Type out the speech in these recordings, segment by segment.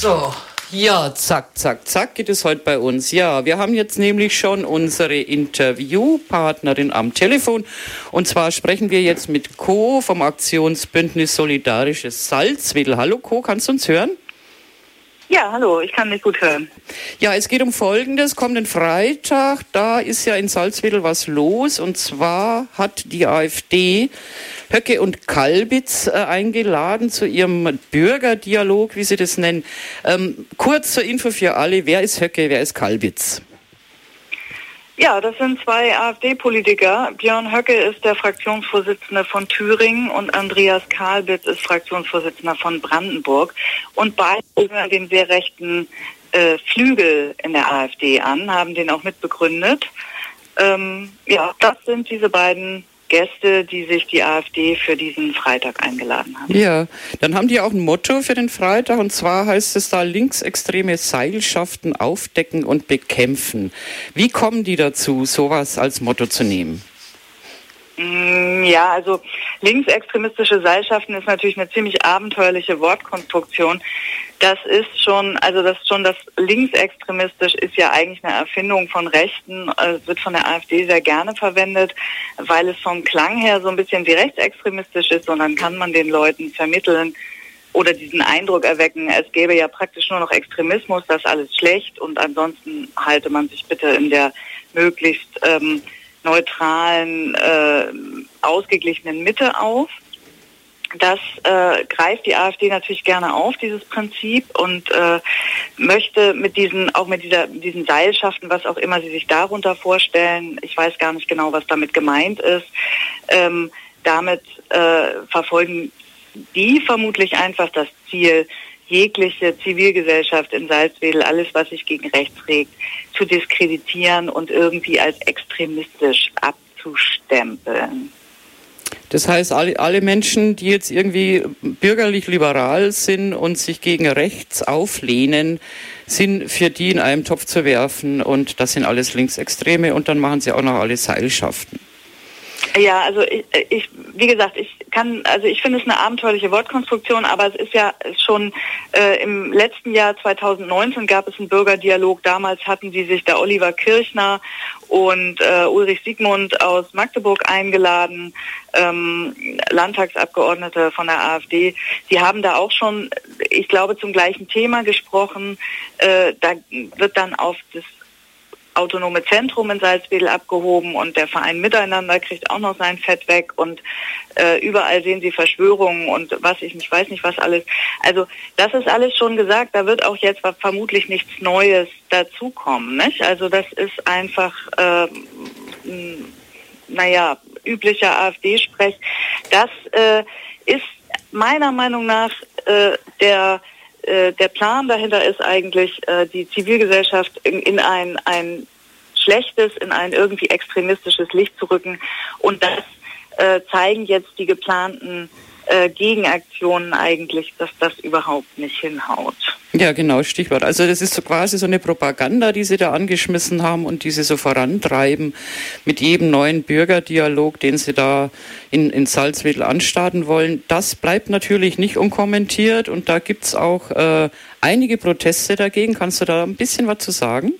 So, ja, zack, zack, zack geht es heute bei uns. Ja, wir haben jetzt nämlich schon unsere Interviewpartnerin am Telefon. Und zwar sprechen wir jetzt mit Co. vom Aktionsbündnis Solidarisches Salzwedel. Hallo Co, kannst du uns hören? Ja, hallo, ich kann mich gut hören. Ja, es geht um Folgendes. Kommenden Freitag, da ist ja in Salzwedel was los. Und zwar hat die AfD Höcke und Kalbitz äh, eingeladen zu ihrem Bürgerdialog, wie sie das nennen. Ähm, kurz zur Info für alle. Wer ist Höcke, wer ist Kalbitz? Ja, das sind zwei AfD-Politiker. Björn Höcke ist der Fraktionsvorsitzende von Thüringen und Andreas Karlbitz ist Fraktionsvorsitzender von Brandenburg. Und beide gehören den sehr rechten äh, Flügel in der AfD an, haben den auch mitbegründet. Ähm, ja, das sind diese beiden Gäste, die sich die AfD für diesen Freitag eingeladen haben. Ja, dann haben die auch ein Motto für den Freitag und zwar heißt es da linksextreme Seilschaften aufdecken und bekämpfen. Wie kommen die dazu, sowas als Motto zu nehmen? Mm, ja, also linksextremistische Seilschaften ist natürlich eine ziemlich abenteuerliche Wortkonstruktion. Das ist schon, also das schon das linksextremistisch ist ja eigentlich eine Erfindung von Rechten, also wird von der AfD sehr gerne verwendet, weil es vom Klang her so ein bisschen wie rechtsextremistisch ist und dann kann man den Leuten vermitteln oder diesen Eindruck erwecken, es gäbe ja praktisch nur noch Extremismus, das ist alles schlecht und ansonsten halte man sich bitte in der möglichst ähm, neutralen, äh, ausgeglichenen Mitte auf. Das äh, greift die AfD natürlich gerne auf, dieses Prinzip, und äh, möchte mit diesen, auch mit dieser, diesen Seilschaften, was auch immer sie sich darunter vorstellen, ich weiß gar nicht genau, was damit gemeint ist, ähm, damit äh, verfolgen die vermutlich einfach das Ziel, jegliche Zivilgesellschaft in Salzwedel, alles, was sich gegen rechts regt, zu diskreditieren und irgendwie als extremistisch abzustempeln. Das heißt, alle, alle Menschen, die jetzt irgendwie bürgerlich-liberal sind und sich gegen rechts auflehnen, sind für die in einem Topf zu werfen und das sind alles Linksextreme und dann machen sie auch noch alle Seilschaften. Ja, also ich, ich, wie gesagt, ich kann, also ich finde es eine abenteuerliche Wortkonstruktion, aber es ist ja schon äh, im letzten Jahr 2019 gab es einen Bürgerdialog. Damals hatten sie sich der Oliver Kirchner und äh, Ulrich Siegmund aus Magdeburg eingeladen, ähm, Landtagsabgeordnete von der AfD. Die haben da auch schon, ich glaube, zum gleichen Thema gesprochen. Äh, da wird dann auf das autonome Zentrum in Salzwedel abgehoben und der Verein Miteinander kriegt auch noch sein Fett weg und äh, überall sehen Sie Verschwörungen und was ich nicht weiß nicht was alles. Also das ist alles schon gesagt. Da wird auch jetzt vermutlich nichts Neues dazukommen. Nicht? Also das ist einfach, äh, naja, üblicher AfD-Sprech. Das äh, ist meiner Meinung nach äh, der äh, der Plan dahinter ist eigentlich, äh, die Zivilgesellschaft in, in ein, ein schlechtes, in ein irgendwie extremistisches Licht zu rücken. Und das äh, zeigen jetzt die geplanten äh, Gegenaktionen eigentlich, dass das überhaupt nicht hinhaut. Ja, genau, Stichwort. Also das ist so quasi so eine Propaganda, die Sie da angeschmissen haben und die Sie so vorantreiben mit jedem neuen Bürgerdialog, den Sie da in, in Salzwedel anstarten wollen. Das bleibt natürlich nicht unkommentiert und da gibt es auch äh, einige Proteste dagegen. Kannst du da ein bisschen was zu sagen?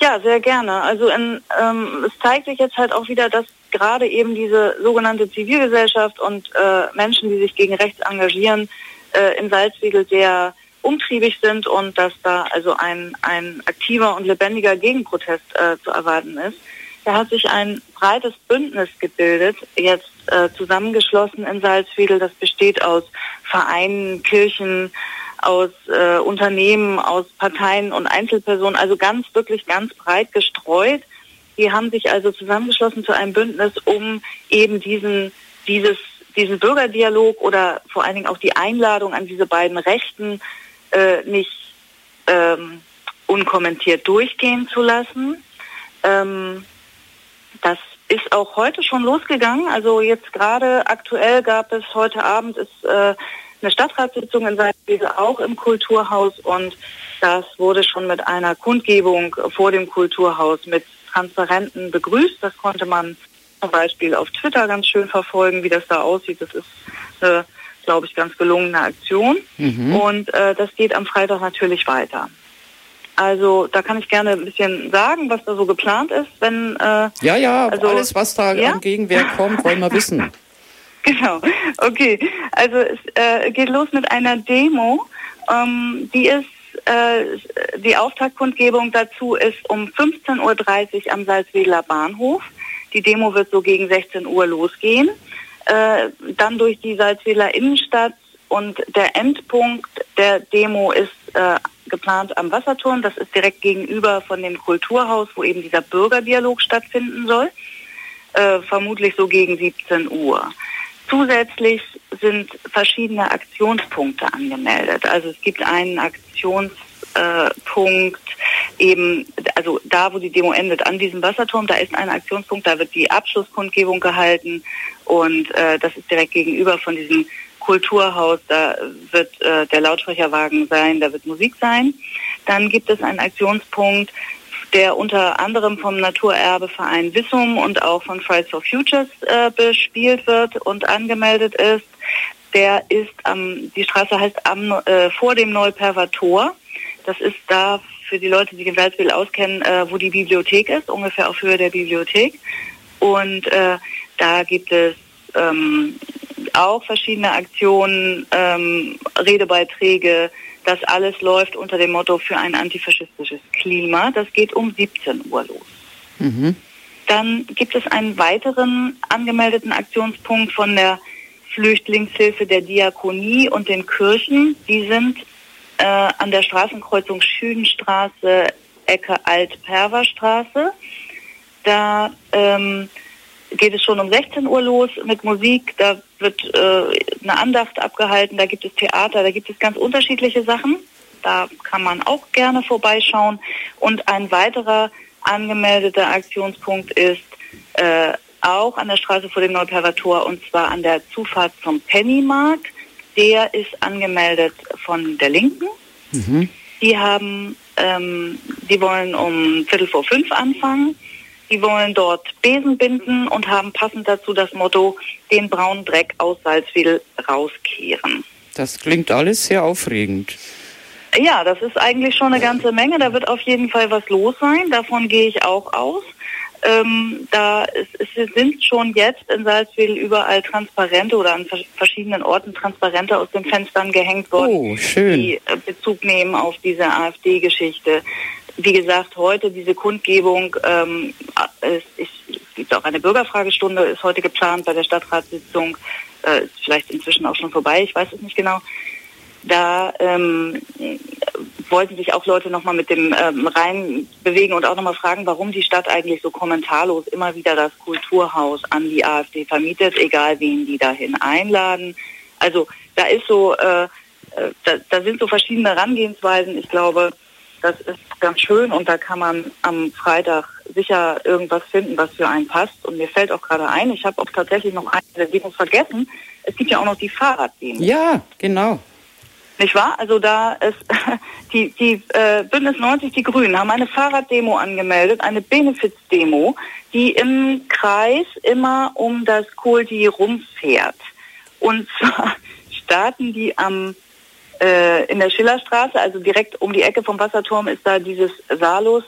Ja, sehr gerne. Also in, ähm, es zeigt sich jetzt halt auch wieder, dass gerade eben diese sogenannte Zivilgesellschaft und äh, Menschen, die sich gegen rechts engagieren, äh, in Salzwedel sehr umtriebig sind und dass da also ein, ein aktiver und lebendiger Gegenprotest äh, zu erwarten ist. Da hat sich ein breites Bündnis gebildet, jetzt äh, zusammengeschlossen in Salzwedel. Das besteht aus Vereinen, Kirchen, aus äh, Unternehmen, aus Parteien und Einzelpersonen, also ganz, wirklich ganz breit gestreut. Die haben sich also zusammengeschlossen zu einem Bündnis, um eben diesen, dieses, diesen Bürgerdialog oder vor allen Dingen auch die Einladung an diese beiden Rechten äh, nicht ähm, unkommentiert durchgehen zu lassen. Ähm, das ist auch heute schon losgegangen. Also jetzt gerade aktuell gab es heute Abend ist äh, eine Stadtratssitzung in Salzwedel auch im Kulturhaus und das wurde schon mit einer Kundgebung vor dem Kulturhaus mit Transparenten begrüßt. Das konnte man zum Beispiel auf Twitter ganz schön verfolgen, wie das da aussieht. Das ist eine glaube ich, ganz gelungene Aktion. Mhm. Und äh, das geht am Freitag natürlich weiter. Also da kann ich gerne ein bisschen sagen, was da so geplant ist, wenn äh, ja ja also, alles was da ja? an Gegenwehr kommt, wollen wir wissen. genau, okay. Also es äh, geht los mit einer Demo, ähm, die ist äh, die Auftaktkundgebung dazu ist um 15:30 Uhr am Salzwedler Bahnhof. Die Demo wird so gegen 16 Uhr losgehen. Äh, dann durch die Salzwedler Innenstadt und der Endpunkt der Demo ist äh, geplant am Wasserturm. Das ist direkt gegenüber von dem Kulturhaus, wo eben dieser Bürgerdialog stattfinden soll. Äh, vermutlich so gegen 17 Uhr. Zusätzlich sind verschiedene Aktionspunkte angemeldet. Also es gibt einen Aktionspunkt eben, also da, wo die Demo endet, an diesem Wasserturm, da ist ein Aktionspunkt, da wird die Abschlusskundgebung gehalten und äh, das ist direkt gegenüber von diesem Kulturhaus, da wird äh, der Lautsprecherwagen sein, da wird Musik sein. Dann gibt es einen Aktionspunkt, der unter anderem vom Naturerbeverein Wissum und auch von Fridays for Futures äh, bespielt wird und angemeldet ist. Der ist am, die Straße heißt am, äh, vor dem Neuperver Tor. Das ist da für die Leute, die den Salzwedel auskennen, äh, wo die Bibliothek ist, ungefähr auf Höhe der Bibliothek. Und äh, da gibt es ähm, auch verschiedene Aktionen, ähm, Redebeiträge. Das alles läuft unter dem Motto für ein antifaschistisches Klima. Das geht um 17 Uhr los. Mhm. Dann gibt es einen weiteren angemeldeten Aktionspunkt von der Flüchtlingshilfe der Diakonie und den Kirchen. Die sind äh, an der Straßenkreuzung Schüdenstraße, Ecke Alt-Perver-Straße. Da ähm, geht es schon um 16 Uhr los mit Musik. Da wird äh, eine Andacht abgehalten, da gibt es Theater, da gibt es ganz unterschiedliche Sachen. Da kann man auch gerne vorbeischauen. Und ein weiterer angemeldeter Aktionspunkt ist äh, auch an der Straße vor dem Neuperver Tor und zwar an der Zufahrt zum Pennymarkt. Der ist angemeldet von der Linken. Mhm. Die haben, ähm, die wollen um Viertel vor fünf anfangen die wollen dort Besen binden und haben passend dazu das Motto, den braunen Dreck aus Salzwedel rauskehren. Das klingt alles sehr aufregend. Ja, das ist eigentlich schon eine ganze Menge. Da wird auf jeden Fall was los sein. Davon gehe ich auch aus. Ähm, da ist, es sind schon jetzt in Salzwedel überall Transparente oder an verschiedenen Orten Transparente aus den Fenstern gehängt worden, oh, schön. die äh, Bezug nehmen auf diese AfD-Geschichte wie gesagt, heute diese Kundgebung, ähm, es, es, gibt auch eine Bürgerfragestunde, ist heute geplant bei der Stadtratssitzung, äh, ist vielleicht inzwischen auch schon vorbei, ich weiß es nicht genau. Da ähm, wollten sich auch Leute nochmal mit dem ähm, rein bewegen und auch nochmal fragen, warum die Stadt eigentlich so kommentarlos immer wieder das Kulturhaus an die AfD vermietet, egal wen die dahin einladen. Also da ist so, äh, äh da, da sind so verschiedene Herangehensweisen. Ich glaube, das ist ganz schön und da kann man am Freitag sicher irgendwas finden, was für einen passt. Und mir fällt auch gerade ein, ich habe auch tatsächlich noch eine Demos vergessen. Es gibt ja auch noch die Fahrraddemo. Ja, genau. Nicht wahr? Also da ist die, die äh, Bündnis 90, die Grünen, haben eine Fahrraddemo angemeldet, eine Benefits-Demo, die im Kreis immer um das Kohldi rumfährt. Und zwar starten die am äh, in der Schillerstraße, also direkt um die Ecke vom Wasserturm, ist da dieses Salus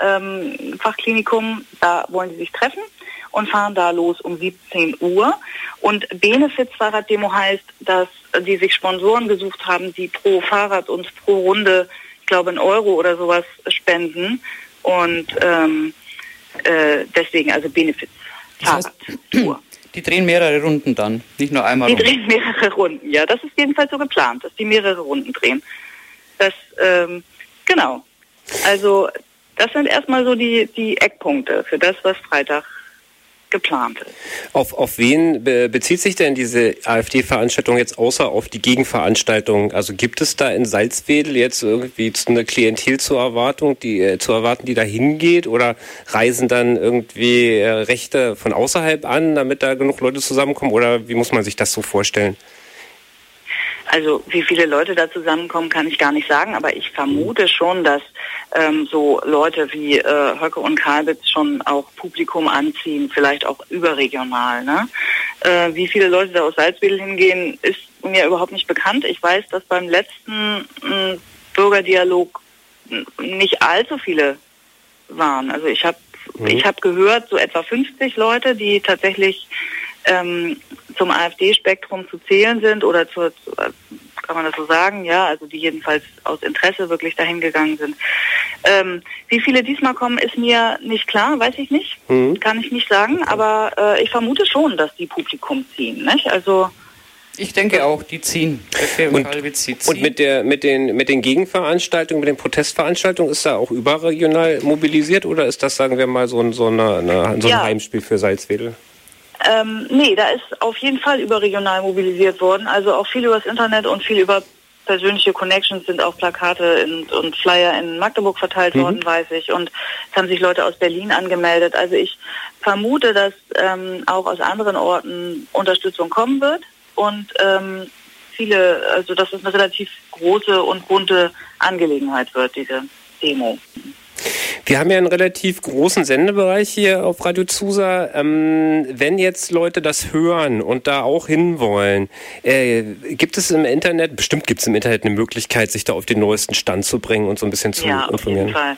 ähm, Fachklinikum. Da wollen sie sich treffen und fahren da los um 17 Uhr. Und Benefits Fahrraddemo heißt, dass die sich Sponsoren gesucht haben, die pro Fahrrad und pro Runde, ich glaube, einen Euro oder sowas spenden. Und ähm, äh, deswegen also Benefits Fahrradtour. Die drehen mehrere Runden dann, nicht nur einmal. Die rum. drehen mehrere Runden, ja. Das ist jedenfalls so geplant, dass die mehrere Runden drehen. Das, ähm, genau. Also das sind erstmal so die, die Eckpunkte für das, was Freitag geplant ist. Auf, auf wen be bezieht sich denn diese AfD-Veranstaltung jetzt außer auf die Gegenveranstaltung? Also gibt es da in Salzwedel jetzt irgendwie eine Klientel zur Erwartung, die äh, zu erwarten, die da hingeht? Oder reisen dann irgendwie äh, Rechte von außerhalb an, damit da genug Leute zusammenkommen? Oder wie muss man sich das so vorstellen? Also wie viele Leute da zusammenkommen, kann ich gar nicht sagen, aber ich vermute schon, dass ähm, so Leute wie äh, Höcke und Kalbitz schon auch Publikum anziehen, vielleicht auch überregional. Ne? Äh, wie viele Leute da aus Salzwedel hingehen, ist mir überhaupt nicht bekannt. Ich weiß, dass beim letzten äh, Bürgerdialog nicht allzu viele waren. Also ich habe mhm. ich habe gehört, so etwa 50 Leute, die tatsächlich ähm, zum AfD-Spektrum zu zählen sind oder zur, zu, kann man das so sagen, ja, also die jedenfalls aus Interesse wirklich dahin gegangen sind. Ähm, wie viele diesmal kommen, ist mir nicht klar, weiß ich nicht, mhm. kann ich nicht sagen, aber äh, ich vermute schon, dass die Publikum ziehen, nicht? Also ich denke auch, die ziehen. Und, ziehen. und mit, der, mit, den, mit den Gegenveranstaltungen, mit den Protestveranstaltungen, ist da auch überregional mobilisiert oder ist das, sagen wir mal, so ein, so eine, eine, so ein ja. Heimspiel für Salzwedel? Ähm, nee, da ist auf jeden Fall überregional mobilisiert worden. Also auch viel übers Internet und viel über persönliche Connections sind auch Plakate in, und Flyer in Magdeburg verteilt mhm. worden, weiß ich. Und es haben sich Leute aus Berlin angemeldet. Also ich vermute, dass ähm, auch aus anderen Orten Unterstützung kommen wird. Und ähm, viele, also dass es eine relativ große und bunte Angelegenheit wird, diese Demo. Wir haben ja einen relativ großen Sendebereich hier auf Radio Zusa. Ähm, wenn jetzt Leute das hören und da auch hinwollen, äh, gibt es im Internet, bestimmt gibt es im Internet eine Möglichkeit, sich da auf den neuesten Stand zu bringen und so ein bisschen zu ja, informieren? Auf jeden Fall.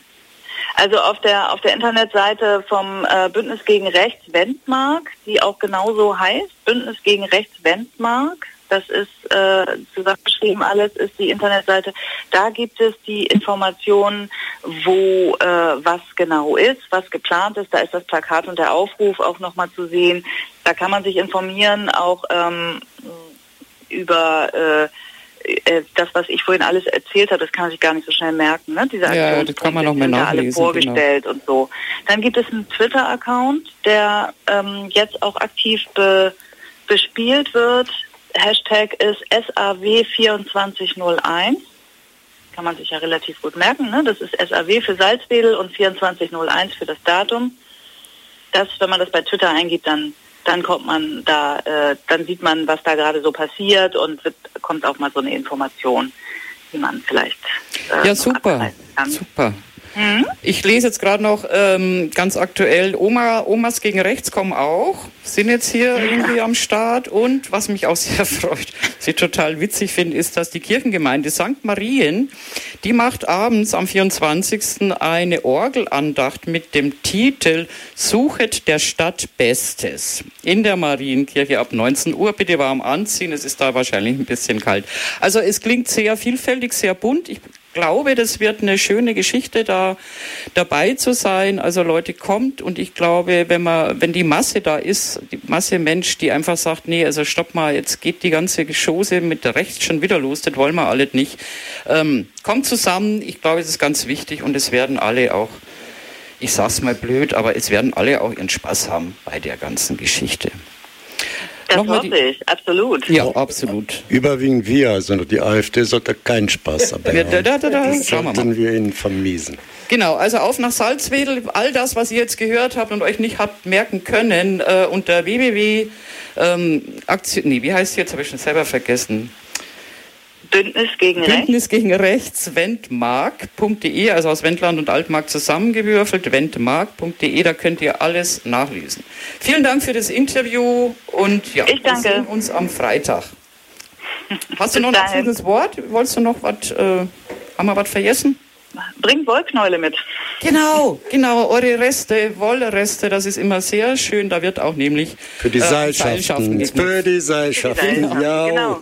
Also auf der auf der Internetseite vom äh, Bündnis gegen Rechts Wendmark, die auch genauso heißt, Bündnis gegen Rechts Wendmark, das ist äh, zusammengeschrieben alles, ist die Internetseite. Da gibt es die Informationen, wo äh, was genau ist, was geplant ist. Da ist das Plakat und der Aufruf auch nochmal zu sehen. Da kann man sich informieren, auch ähm, über äh, äh das, was ich vorhin alles erzählt habe, das kann man sich gar nicht so schnell merken. Ne? Diese ja, das kann man noch mehr nachlesen. Alle vorgestellt genau. und so. Dann gibt es einen Twitter-Account, der ähm, jetzt auch aktiv be bespielt wird. Hashtag ist SAW2401. Kann man sich ja relativ gut merken. Ne? Das ist SAW für Salzwedel und 2401 für das Datum. Das, wenn man das bei Twitter eingibt, dann dann kommt man da, äh, dann sieht man, was da gerade so passiert und wird, kommt auch mal so eine Information, die man vielleicht. Äh, ja, super. Super. Ich lese jetzt gerade noch ähm, ganz aktuell, Oma, Omas gegen Rechts kommen auch, sind jetzt hier irgendwie am Start. Und was mich auch sehr freut, was ich total witzig finde, ist, dass die Kirchengemeinde St. Marien, die macht abends am 24. eine Orgelandacht mit dem Titel Suchet der Stadt Bestes in der Marienkirche ab 19 Uhr. Bitte warm anziehen, es ist da wahrscheinlich ein bisschen kalt. Also es klingt sehr vielfältig, sehr bunt. Ich glaube, das wird eine schöne Geschichte, da dabei zu sein. Also Leute kommt und ich glaube, wenn man, wenn die Masse da ist, die Masse Mensch, die einfach sagt, nee, also stopp mal, jetzt geht die ganze Geschosse mit rechts schon wieder los, das wollen wir alle nicht. Ähm, kommt zusammen, ich glaube, es ist ganz wichtig und es werden alle auch, ich sag's mal blöd, aber es werden alle auch ihren Spaß haben bei der ganzen Geschichte. Das hoffe ich, absolut. Ja, absolut. Überwiegend wir, also die AfD sollte keinen Spaß haben. Ja, da, da, da, da. Das sollten wir ihnen vermiesen. Genau, also auf nach Salzwedel. All das, was ihr jetzt gehört habt und euch nicht habt merken können, äh, unter www. Ähm, Aktion, nee, wie heißt es jetzt? Habe ich schon selber vergessen. Bündnis gegen Rechts. Bündnis gegen Rechts, wendmark.de, also aus Wendland und Altmark zusammengewürfelt, wendmark.de, da könnt ihr alles nachlesen. Vielen Dank für das Interview und ja, ich danke. wir sehen uns am Freitag. Hast du noch ein abschließendes Wort? Wolltest du noch was, äh, haben wir was vergessen? Bringt Wollknäule mit. Genau, genau, eure Reste, Wollreste, das ist immer sehr schön. Da wird auch nämlich für die äh, Seilschaften, Seilschaften für die Seilschaften, ja. Genau.